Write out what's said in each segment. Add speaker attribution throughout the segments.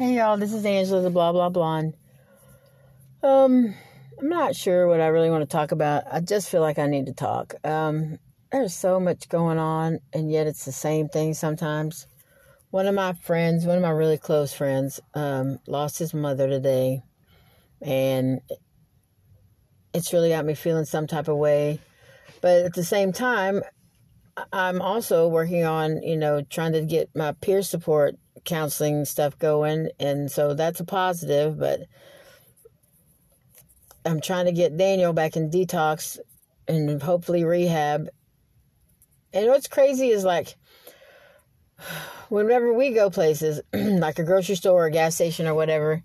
Speaker 1: Hey y'all, this is Angela, the blah blah blonde. Um, I'm not sure what I really want to talk about. I just feel like I need to talk. Um, there's so much going on, and yet it's the same thing sometimes. One of my friends, one of my really close friends, um, lost his mother today, and it's really got me feeling some type of way. But at the same time, I'm also working on, you know, trying to get my peer support counseling stuff going. And so that's a positive, but I'm trying to get Daniel back in detox and hopefully rehab. And what's crazy is like, whenever we go places, like a grocery store or a gas station or whatever,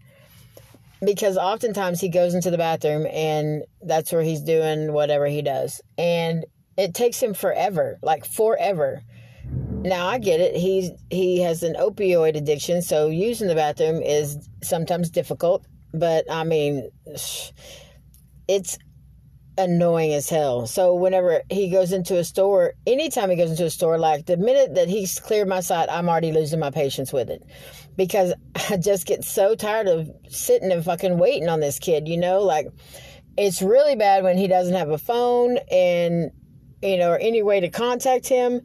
Speaker 1: because oftentimes he goes into the bathroom and that's where he's doing whatever he does. And it takes him forever, like forever. Now I get it. He's he has an opioid addiction, so using the bathroom is sometimes difficult. But I mean, it's annoying as hell. So whenever he goes into a store, anytime he goes into a store, like the minute that he's cleared my side, I'm already losing my patience with it. Because I just get so tired of sitting and fucking waiting on this kid, you know? Like it's really bad when he doesn't have a phone and you know, or any way to contact him.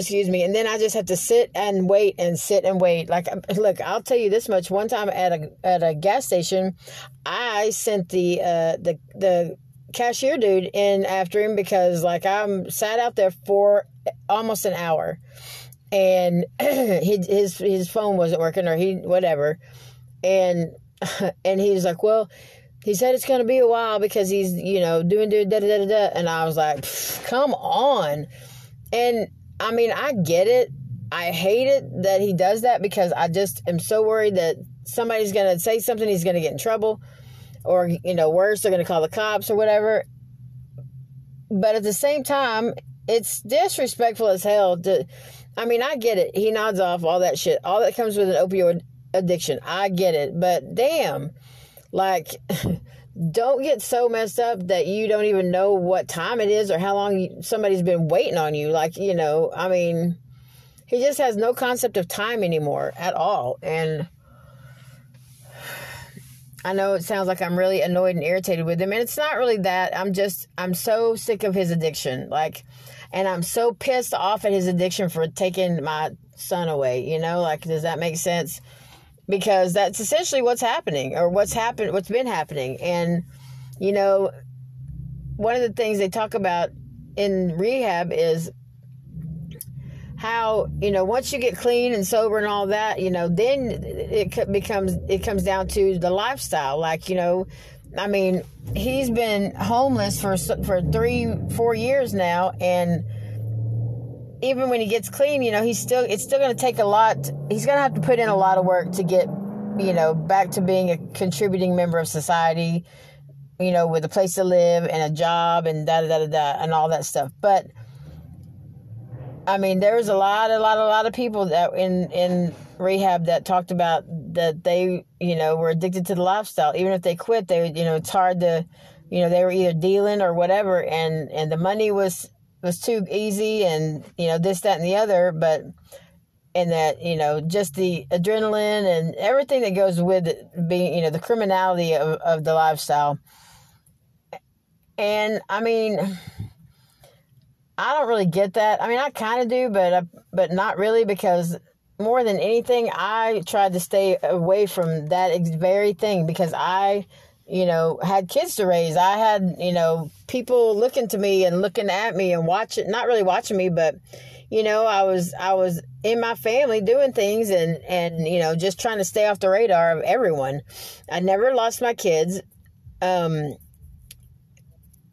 Speaker 1: Excuse me. And then I just have to sit and wait and sit and wait. Like, look, I'll tell you this much. One time at a at a gas station, I sent the uh, the the cashier dude in after him because like I'm sat out there for almost an hour, and his his phone wasn't working or he whatever, and and he's like, well he said it's going to be a while because he's, you know, doing, da, da, da, da. And I was like, come on. And I mean, I get it. I hate it that he does that because I just am so worried that somebody's going to say something, he's going to get in trouble, or, you know, worse, they're going to call the cops or whatever. But at the same time, it's disrespectful as hell to, I mean, I get it. He nods off all that shit. All that comes with an opioid addiction. I get it. But damn like, don't get so messed up that you don't even know what time it is or how long somebody's been waiting on you. Like, you know, I mean, he just has no concept of time anymore at all. And I know it sounds like I'm really annoyed and irritated with him, and it's not really that. I'm just, I'm so sick of his addiction. Like, and I'm so pissed off at his addiction for taking my son away. You know, like, does that make sense? Because that's essentially what's happening or what's happened what's been happening. And you know one of the things they talk about in rehab is how you know once you get clean and sober and all that you know then it becomes it comes down to the lifestyle. Like you know i mean he's been homeless for for 3 4 years now and even when he gets clean, you know, he's still it's still going to take a lot. He's going to have to put in a lot of work to get, you know, back to being a contributing member of society, you know, with a place to live and a job and da da da da and all that stuff. But I mean, there was a lot, a lot, a lot of people that in in rehab that talked about that they, you know, were addicted to the lifestyle. Even if they quit, they, you know, it's hard to, you know, they were either dealing or whatever, and and the money was was too easy and you know this that and the other but and that you know just the adrenaline and everything that goes with it being you know the criminality of, of the lifestyle. And i mean i don't really get that. I mean i kind of do but I, but not really because more than anything i tried to stay away from that very thing because i you know, had kids to raise. I had, you know, people looking to me and looking at me and watching, not really watching me, but, you know, I was, I was in my family doing things and, and, you know, just trying to stay off the radar of everyone. I never lost my kids. Um,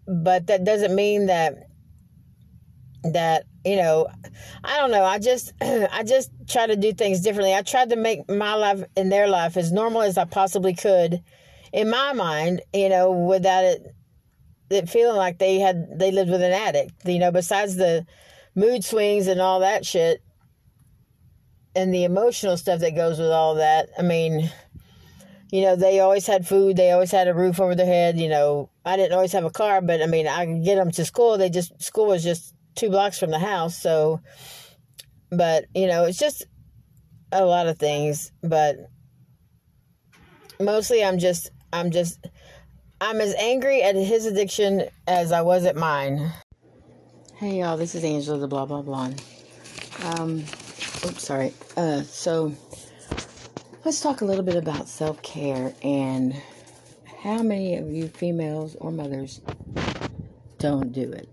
Speaker 1: but that doesn't mean that, that, you know, I don't know. I just, I just try to do things differently. I tried to make my life and their life as normal as I possibly could in my mind, you know, without it, it feeling like they had they lived with an addict. You know, besides the mood swings and all that shit, and the emotional stuff that goes with all that. I mean, you know, they always had food. They always had a roof over their head. You know, I didn't always have a car, but I mean, I could get them to school. They just school was just two blocks from the house, so. But you know, it's just a lot of things, but mostly I'm just I'm just I'm as angry at his addiction as I was at mine. Hey y'all, this is Angela the blah blah blonde. Um oops sorry. Uh so let's talk a little bit about self-care and how many of you females or mothers don't do it.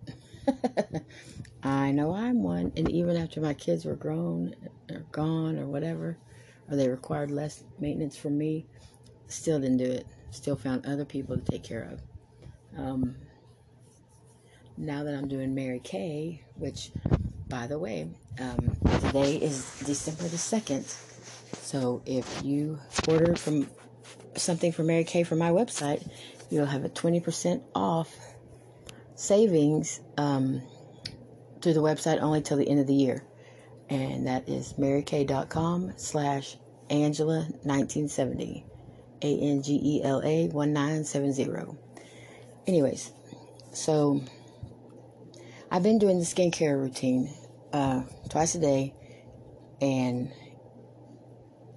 Speaker 1: I know I'm one, and even after my kids were grown or gone or whatever, or they required less maintenance from me, still didn't do it. Still found other people to take care of. Um, now that I'm doing Mary Kay, which, by the way, um, today is December the 2nd. So if you order from something from Mary Kay from my website, you'll have a 20% off savings um, through the website only till the end of the year. And that is marykay.com slash Angela 1970. A N G E L A 1970. Anyways, so I've been doing the skincare routine uh, twice a day. And,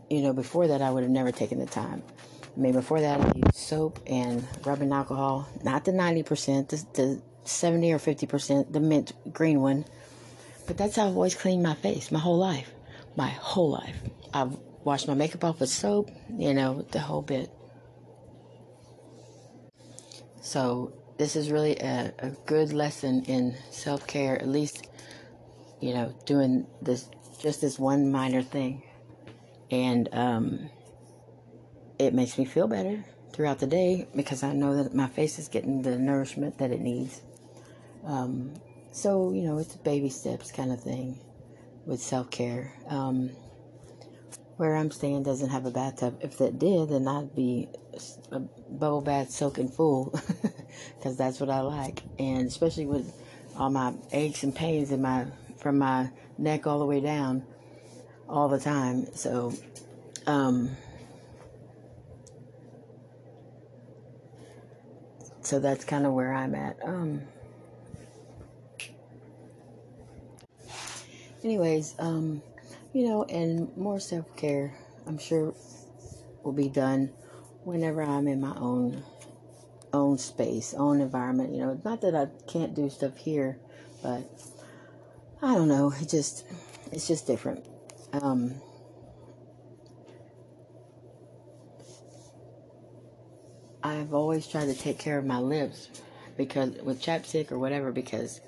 Speaker 1: you know, before that, I would have never taken the time. I mean, before that, I used soap and rubbing alcohol, not the 90%, the, the 70 or 50%, the mint green one. But that's how I've always cleaned my face my whole life. My whole life. I've washed my makeup off with soap, you know, the whole bit. So, this is really a, a good lesson in self care, at least, you know, doing this, just this one minor thing. And, um, it makes me feel better throughout the day because I know that my face is getting the nourishment that it needs. Um, so, you know, it's baby steps kind of thing with self care. Um, where I'm staying doesn't have a bathtub. If that did, then I'd be a bubble bath soaking full because that's what I like. And especially with all my aches and pains in my from my neck all the way down all the time. So, um, so that's kind of where I'm at. Um, anyways, um, you know, and more self care, I'm sure, will be done whenever I'm in my own own space, own environment. You know, not that I can't do stuff here, but I don't know. It just it's just different. Um, I've always tried to take care of my lips because with chapstick or whatever because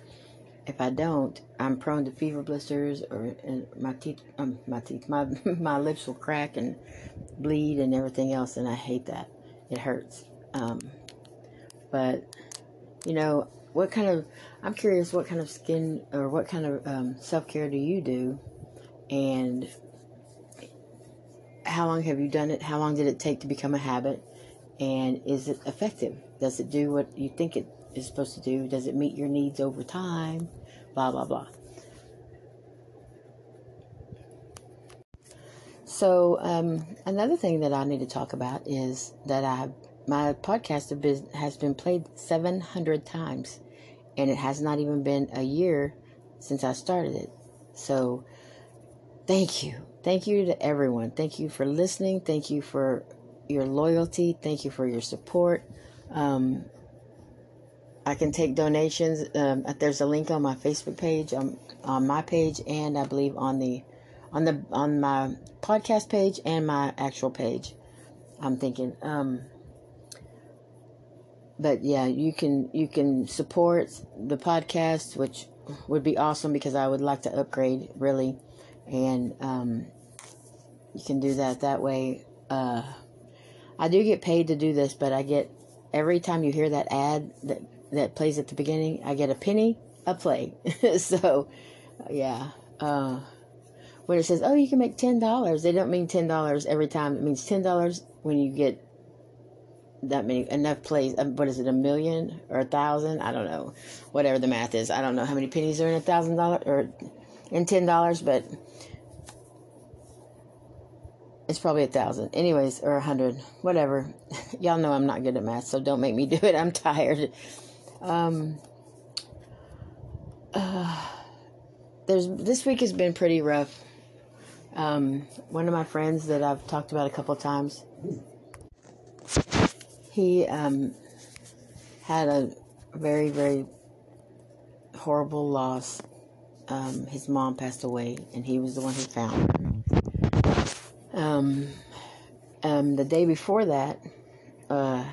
Speaker 1: if I don't, I'm prone to fever blisters or my teeth, um, my teeth, my my lips will crack and bleed and everything else, and I hate that. It hurts. Um, but you know, what kind of? I'm curious, what kind of skin or what kind of um, self care do you do, and how long have you done it? How long did it take to become a habit? And is it effective? Does it do what you think it is supposed to do? Does it meet your needs over time? Blah, blah, blah. So, um, another thing that I need to talk about is that I my podcast has been played 700 times, and it has not even been a year since I started it. So, thank you. Thank you to everyone. Thank you for listening. Thank you for your loyalty. Thank you for your support. Um, I can take donations. Um, there's a link on my Facebook page, um, on my page, and I believe on the on the on my podcast page and my actual page. I'm thinking. Um, but yeah, you can you can support the podcast, which would be awesome because I would like to upgrade really, and um, you can do that that way. Uh, I do get paid to do this, but I get every time you hear that ad that that plays at the beginning, I get a penny a play. so, yeah. Uh, when it says, "Oh, you can make ten dollars," they don't mean ten dollars every time. It means ten dollars when you get that many enough plays. Uh, what is it, a million or a thousand? I don't know. Whatever the math is, I don't know how many pennies are in a thousand dollars or in ten dollars, but it's probably a thousand. Anyways, or a hundred. Whatever. Y'all know I'm not good at math, so don't make me do it. I'm tired. Um, uh, there's this week has been pretty rough Um, one of my friends that I've talked about a couple of times, he um, had a very, very horrible loss. Um, his mom passed away, and he was the one who found her. Um, um, the day before that, uh,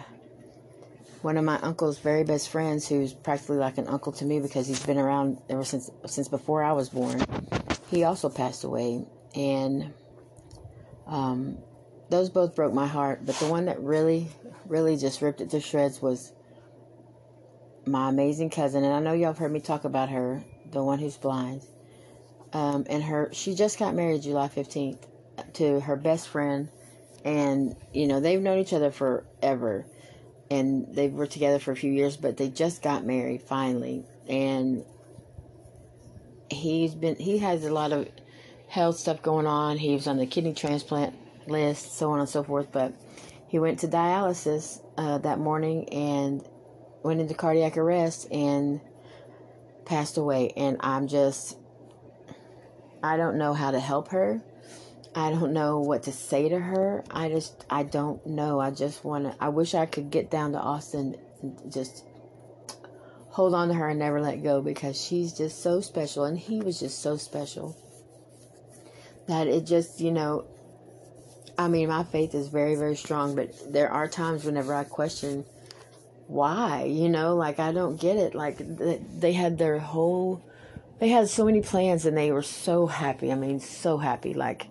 Speaker 1: one of my uncle's very best friends, who's practically like an uncle to me because he's been around ever since since before I was born, he also passed away, and um, those both broke my heart. But the one that really, really just ripped it to shreds was my amazing cousin, and I know y'all have heard me talk about her, the one who's blind. Um, and her, she just got married July fifteenth to her best friend, and you know they've known each other forever, and they were together for a few years, but they just got married finally, and he's been he has a lot of health stuff going on. He was on the kidney transplant list, so on and so forth, but he went to dialysis uh, that morning and went into cardiac arrest and passed away. And I'm just, I don't know how to help her. I don't know what to say to her. I just, I don't know. I just want to, I wish I could get down to Austin and just hold on to her and never let go because she's just so special. And he was just so special that it just, you know, I mean, my faith is very, very strong, but there are times whenever I question why, you know, like I don't get it. Like they had their whole, they had so many plans and they were so happy. I mean, so happy. Like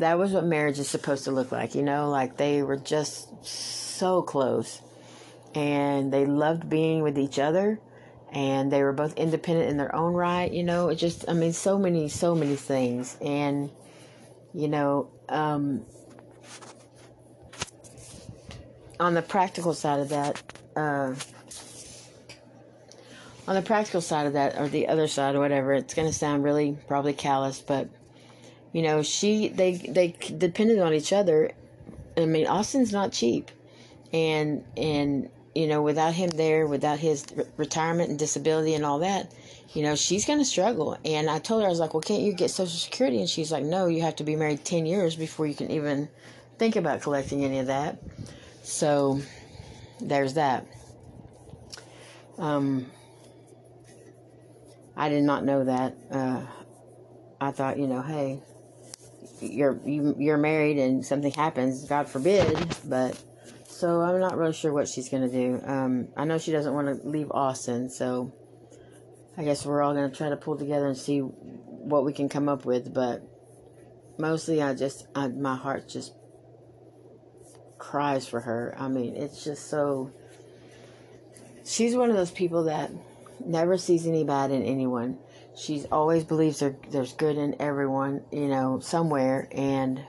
Speaker 1: that was what marriage is supposed to look like, you know, like they were just so close. And they loved being with each other. And they were both independent in their own right, you know, it just, I mean, so many, so many things. And, you know, um, on the practical side of that, uh, on the practical side of that, or the other side, or whatever, it's going to sound really probably callous, but you know, she they they depended on each other. I mean, Austin's not cheap, and and you know, without him there, without his re- retirement and disability and all that, you know, she's going to struggle. And I told her, I was like, well, can't you get Social Security? And she's like, no, you have to be married 10 years before you can even think about collecting any of that. So there's that. Um, I did not know that. Uh, I thought, you know, hey, you're you, you're married and something happens, God forbid. But so I'm not really sure what she's gonna do. Um, I know she doesn't want to leave Austin, so I guess we're all gonna try to pull together and see what we can come up with. But mostly, I just I, my heart just cries for her. I mean, it's just so. She's one of those people that never sees any bad in anyone. She's always believes there, there's good in everyone, you know, somewhere. And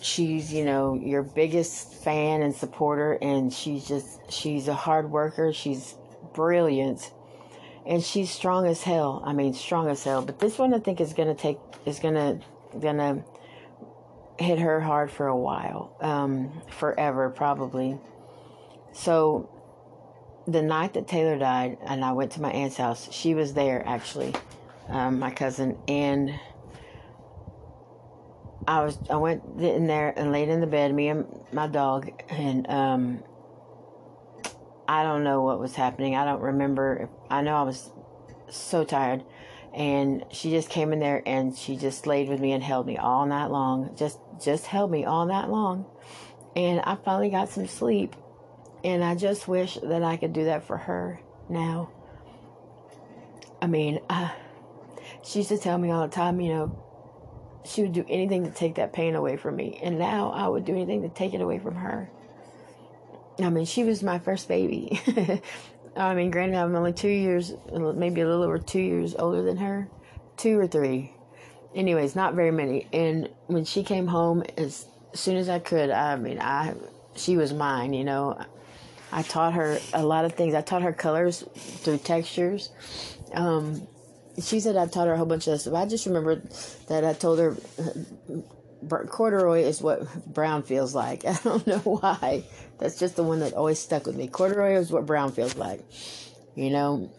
Speaker 1: she's, you know, your biggest fan and supporter. And she's just, she's a hard worker. She's brilliant. And she's strong as hell. I mean, strong as hell. But this one, I think, is to take, is going to hit her hard for a while, um, forever probably. So the night that Taylor died, and I went to my aunt's house, she was there actually, um, my cousin, and I was I went in there and laid in the bed, me and my dog, and um, I don't know what was happening. I don't remember. I know I was so tired and she just came in there and she just laid with me and held me all night long just just held me all night long and i finally got some sleep and i just wish that i could do that for her now i mean uh, she used to tell me all the time you know she would do anything to take that pain away from me and now i would do anything to take it away from her i mean she was my first baby I mean, granted, I'm only two years, maybe a little over two years older than her, two or three. Anyways, not very many. And when she came home, as soon as I could, I mean, I she was mine. You know, I taught her a lot of things. I taught her colors through textures. Um, she said I taught her a whole bunch of stuff. I just remember that I told her corduroy is what brown feels like. I don't know why. That's just the one that always stuck with me. Corduroy is what brown feels like, you know.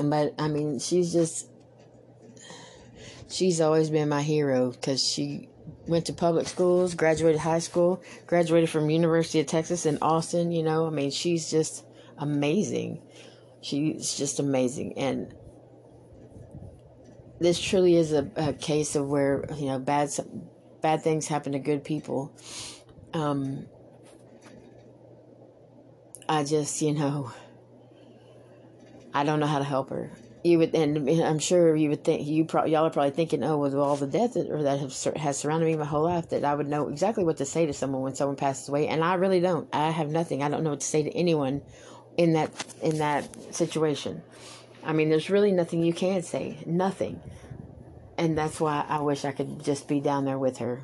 Speaker 1: But I mean, she's just she's always been my hero because she went to public schools, graduated high school, graduated from University of Texas in Austin. You know, I mean, she's just amazing. She's just amazing, and this truly is a, a case of where you know bad bad things happen to good people. Um, I just you know I don't know how to help her. You would, and I'm sure you would think you probably y'all are probably thinking, oh, with all the death that, or that have, has surrounded me my whole life, that I would know exactly what to say to someone when someone passes away, and I really don't. I have nothing. I don't know what to say to anyone in that in that situation. I mean, there's really nothing you can say, nothing, and that's why I wish I could just be down there with her.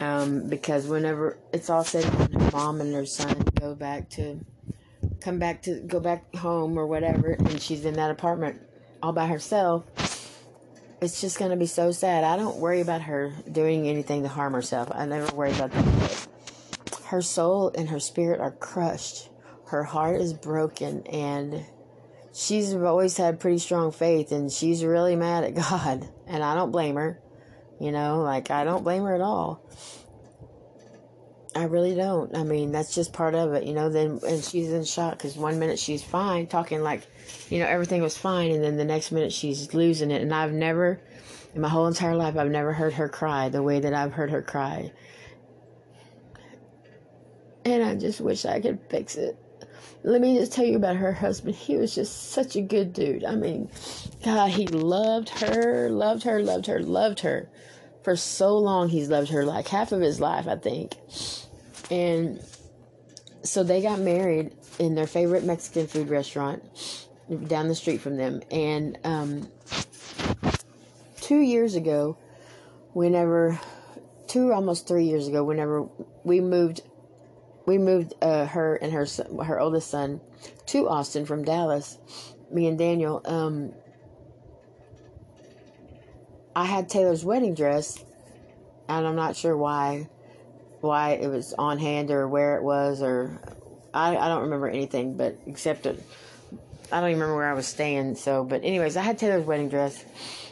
Speaker 1: Um, because whenever it's all said, her mom and her son go back to come back to go back home or whatever and she's in that apartment all by herself it's just to be so sad. I don't worry about her doing anything to harm herself. I never worry about that. Her soul and her spirit are crushed. Her heart is broken and she's always had pretty strong faith and she's really mad at god and i don't blame her you know like i don't blame her at all I really don't. I mean, that's just part of it, you know. Then and she's in shock because one minute she's fine, talking like, you know, everything was fine, and then the next minute she's losing it. And I've never, in my whole entire life, I've never heard her cry the way that I've heard her cry. And I just wish I could fix it. Let me just tell you about her husband. He was just such a good dude. I mean, God, he loved her, loved her, loved her, loved her for so long he's loved her like half of his life i think. And so they got married in their favorite mexican food restaurant down the street from them. And um, two years ago whenever two almost three years ago whenever we moved we moved uh, her and her her oldest son to austin from dallas me and daniel um, I had Taylor's wedding dress, and I'm not sure why, why it was on hand or where it was or I, I don't remember anything, but except that I don't even remember where I was staying. So, but anyways, I had Taylor's wedding dress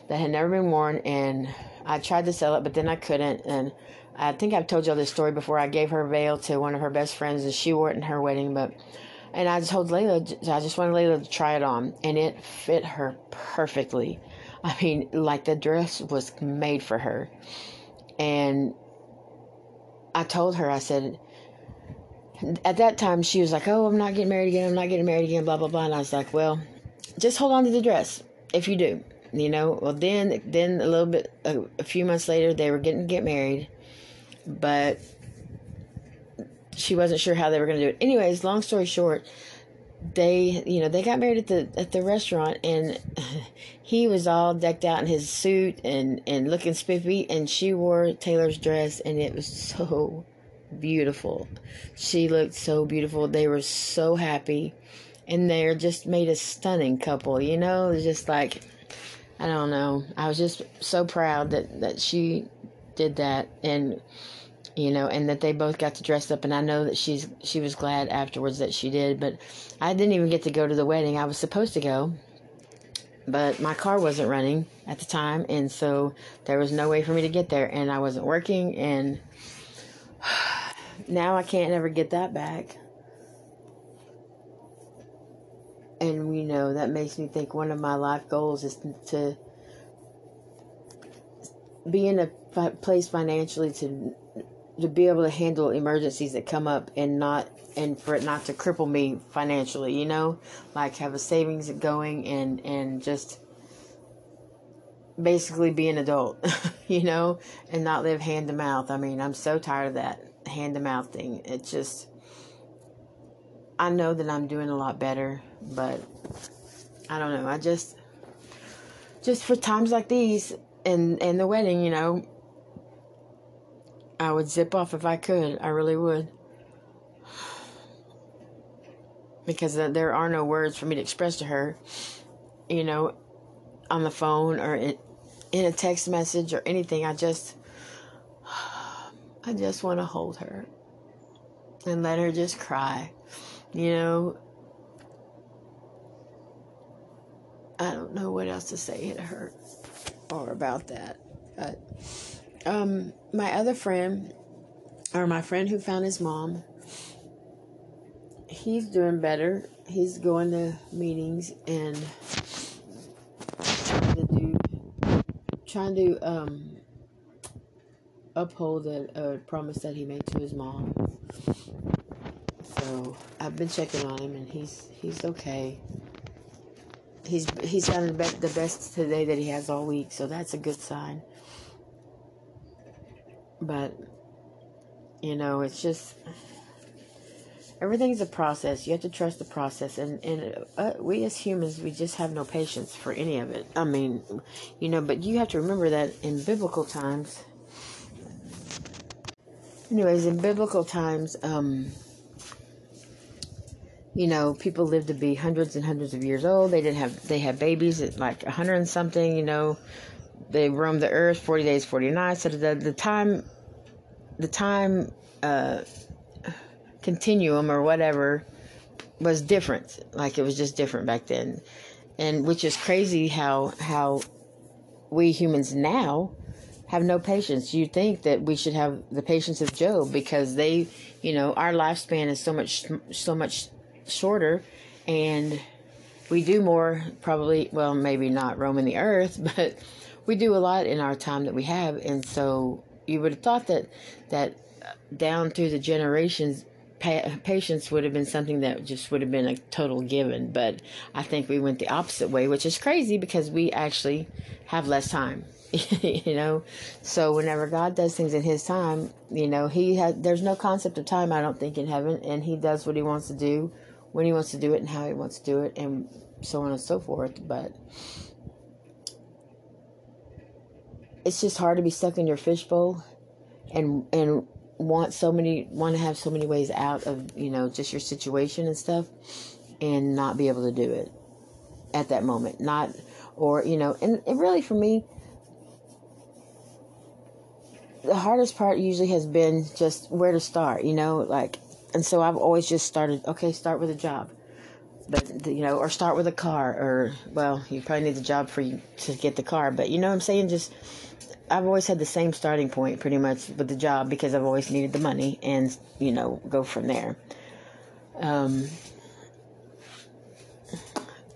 Speaker 1: that had never been worn, and I tried to sell it, but then I couldn't. And I think I've told y'all this story before. I gave her veil to one of her best friends, and she wore it in her wedding, but. And I just told Layla, I just wanted Layla to try it on, and it fit her perfectly. I mean, like the dress was made for her. And I told her, I said, at that time, she was like, Oh, I'm not getting married again. I'm not getting married again, blah, blah, blah. And I was like, Well, just hold on to the dress if you do. You know, well, then, then a little bit, a, a few months later, they were getting to get married, but she wasn't sure how they were going to do it. Anyways, long story short, they you know they got married at the at the restaurant and he was all decked out in his suit and and looking spiffy and she wore Taylor's dress and it was so beautiful. She looked so beautiful. They were so happy and they're just made a stunning couple you know? Just like I don't know. I was just so proud that that she did that and you know, and that they both got to dress up. And I know that she's she was glad afterwards that she did. But I didn't even get to go to the wedding. I was supposed to go, but my car wasn't running at the time, and so there was no way for me to get there, and I wasn't working, and now I can't ever get that back. And you know that makes me think one of my life goals is to be in a place financially to to be able to handle emergencies that come up and not and for it not to cripple me financially you know? Like have a savings going and and just basically be an adult you know? And not live hand to mouth i mean i'm so tired of that hand to mouth thing. It just i know that i'm doing a lot better but i don't know. I just just for times like these and and the wedding you know I would zip off if I could. I really would. Because there are no words for me to express to her, you know, on the phone or in, in a text message or anything. I just, I just want to hold her and let her just cry. You know, I don't know what else to say to her. or about that. But um, my other friend, or my friend who found his mom, he's doing better. He's going to meetings and trying to do, trying to um, uphold a, a promise that he made to his mom. So I've been checking on him, and he's he's okay. He's he's sounded the best today that he has all week, so that's a good sign. But you know, it's just everything's a process. You have to trust the process, and and uh, we as humans, we just have no patience for any of it. I mean, you know, but you have to remember that in biblical times. Anyways, in biblical times, um, you know, people lived to be hundreds and hundreds of years old. They didn't have they had babies at like a hundred and something. You know, they roamed the earth forty days, forty nights. So the the time, the time uh, continuum or whatever was different. Like it was just different back then, and which is crazy how how we humans now have no patience. You think that we should have the patience of Job because they, you know, our lifespan is so much so much shorter and we do more probably well maybe not roaming the earth but we do a lot in our time that we have and so you would have thought that that uh, down through the generations pa- patience would have been something that just would have been a total given but i think we went the opposite way which is crazy because we actually have less time you know? So whenever god does things in his time you know he has there's no concept of time i don't think in heaven and he does what he wants to do when he wants to do it and how he wants to do it and so on and so forth but it's just hard to be stuck in your fishbowl and and want so many want to have so many ways out of you know just your situation and stuff and not be able to do it at that moment not or you know and, and really for me the hardest part usually has been just where to start you know like and so I've always just started. Okay, start with a job, but you know, or start with a car, or well, you probably need the job for you to get the car. But you know, what I'm saying just. I've always had the same starting point pretty much with the job because I've always needed the money and you know go from there. Um,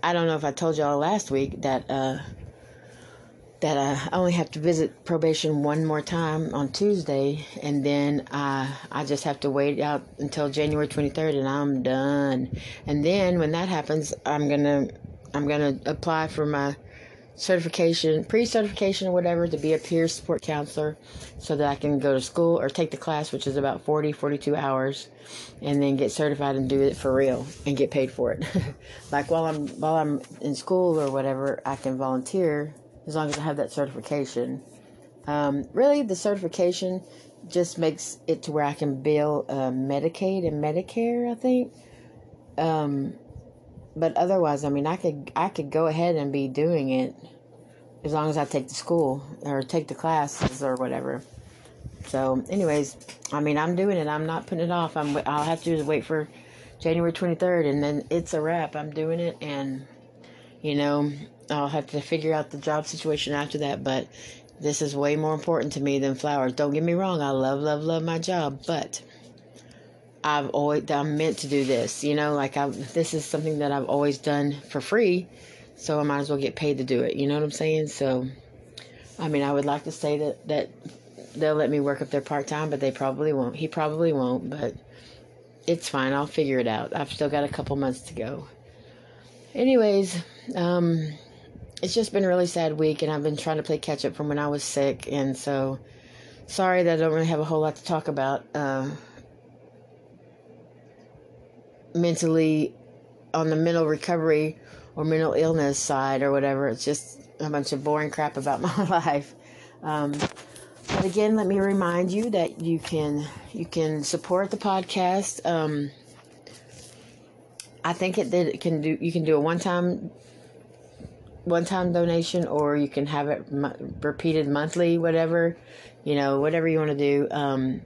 Speaker 1: I don't know if I told y'all last week that uh, that I only have to visit probation one more time on Tuesday, and then uh, I just have to wait out until January 23rd, and I'm done. And then when that happens, I'm gonna I'm gonna apply for my certification, pre-certification or whatever, to be a peer support counselor, so that I can go to school or take the class, which is about 40, 42 hours, and then get certified and do it for real and get paid for it. like while I'm while I'm in school or whatever, I can volunteer as long as I have that certification. Um, really, the certification just makes it to where I can bill uh, Medicaid and Medicare. I think. Um, but otherwise, I mean, I could I could go ahead and be doing it as long as I take the school or take the classes or whatever. So, anyways, I mean, I'm doing it. I'm not putting it off. I'm. I'll have to do is wait for January 23rd, and then it's a wrap. I'm doing it, and you know, I'll have to figure out the job situation after that, but this is way more important to me than flowers. Don't get me wrong, I love, love, love my job, but I've always I'm meant to do this. You know, like I this is something that I've always done for free, so I might as well get paid to do it. You know what I'm saying? So, I mean, I would like to say that that they'll let me work up there part time, but they probably won't. He probably won't, but it's fine. I'll figure it out. I've still got a couple months to go. Anyways, um, it's just been a really sad week, and I've been trying to play catch up from when I was sick, and so sorry that I don't really have a whole lot to talk about uh, mentally on the mental recovery or mental illness side or whatever. It's just a bunch of boring crap about my life. Um, but again, let me remind you that you can you can support the podcast. Um, I think it it can do you can do a one time one time donation or you can have it repeated monthly, whatever, you know, whatever you want to do. Um,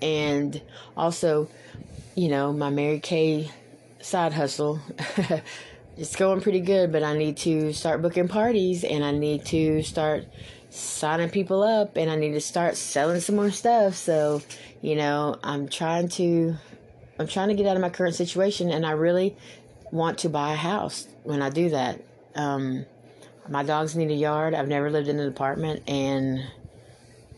Speaker 1: and also, you know, my Mary Kay side hustle, it's going pretty good, but I need to start booking parties and I need to start signing people up and I need to start selling some more stuff. So, you know, I'm trying to I'm trying to get out of my current situation and I really want to buy a house when I do that. Um, my dogs need a yard. I've never lived in an apartment and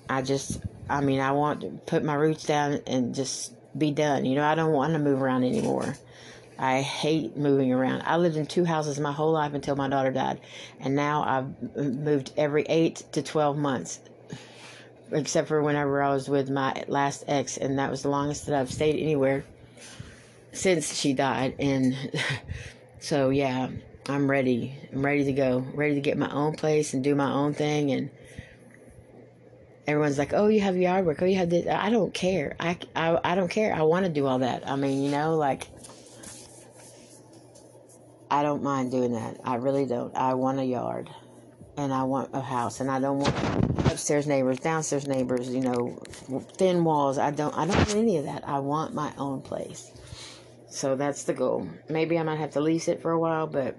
Speaker 1: I just I mean, I want to put my roots down and just be done. You know, I don't want to move around anymore. I hate moving around. I lived in two houses my whole life until my daughter died, and now I've moved every eight to twelve months, except for whenever I was with my last ex, and that was the longest that I've stayed anywhere since she died. And so, yeah, I'm ready. I'm ready to go. Ready to get my own place and do my own thing. And everyone's like, "Oh, you have yard work. Oh, you have this." I don't care. I, I, I don't care. I want to do all that. I mean, you know, like I don't mind doing that. I really don't. I want a yard and I want a house and I don't want upstairs neighbors, downstairs neighbors, you know, thin walls. I don't I don't want any of that. I want my own place. So that's the goal. Maybe I might have to lease it for a while, but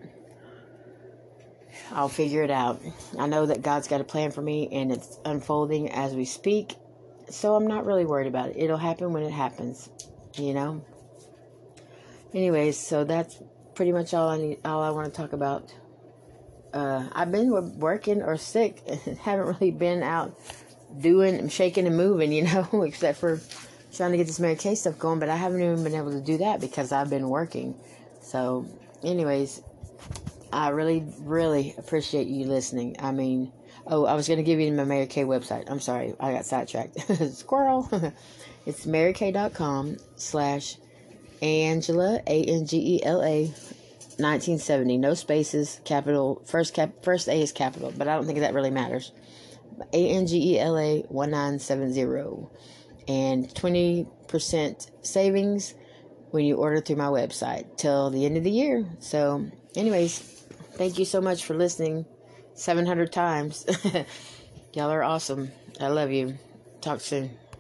Speaker 1: I'll figure it out. I know that God's got a plan for me and it's unfolding as we speak. So I'm not really worried about it. It'll happen when it happens, you know. Anyways, so that's pretty much all I need. All I want to talk about. Uh, I've been working or sick, and haven't really been out doing, shaking and moving, you know, except for trying to get this Mary Kay stuff going. But I haven't even been able to do that because I've been working. So, anyways, I really, really appreciate you listening. I mean, oh, I was going to give you my Mary Kay website. I'm sorry, I got sidetracked. Squirrel. it's marykay.com slash Angela, A N G E L A, 1970. No spaces, capital. First cap, first A is capital, but I don't think that really matters. A N G E L A 1970. And 20% savings when you order through my website till the end of the year. So, anyways, thank you so much for listening 700 times. Y'all are awesome. I love you. Talk soon.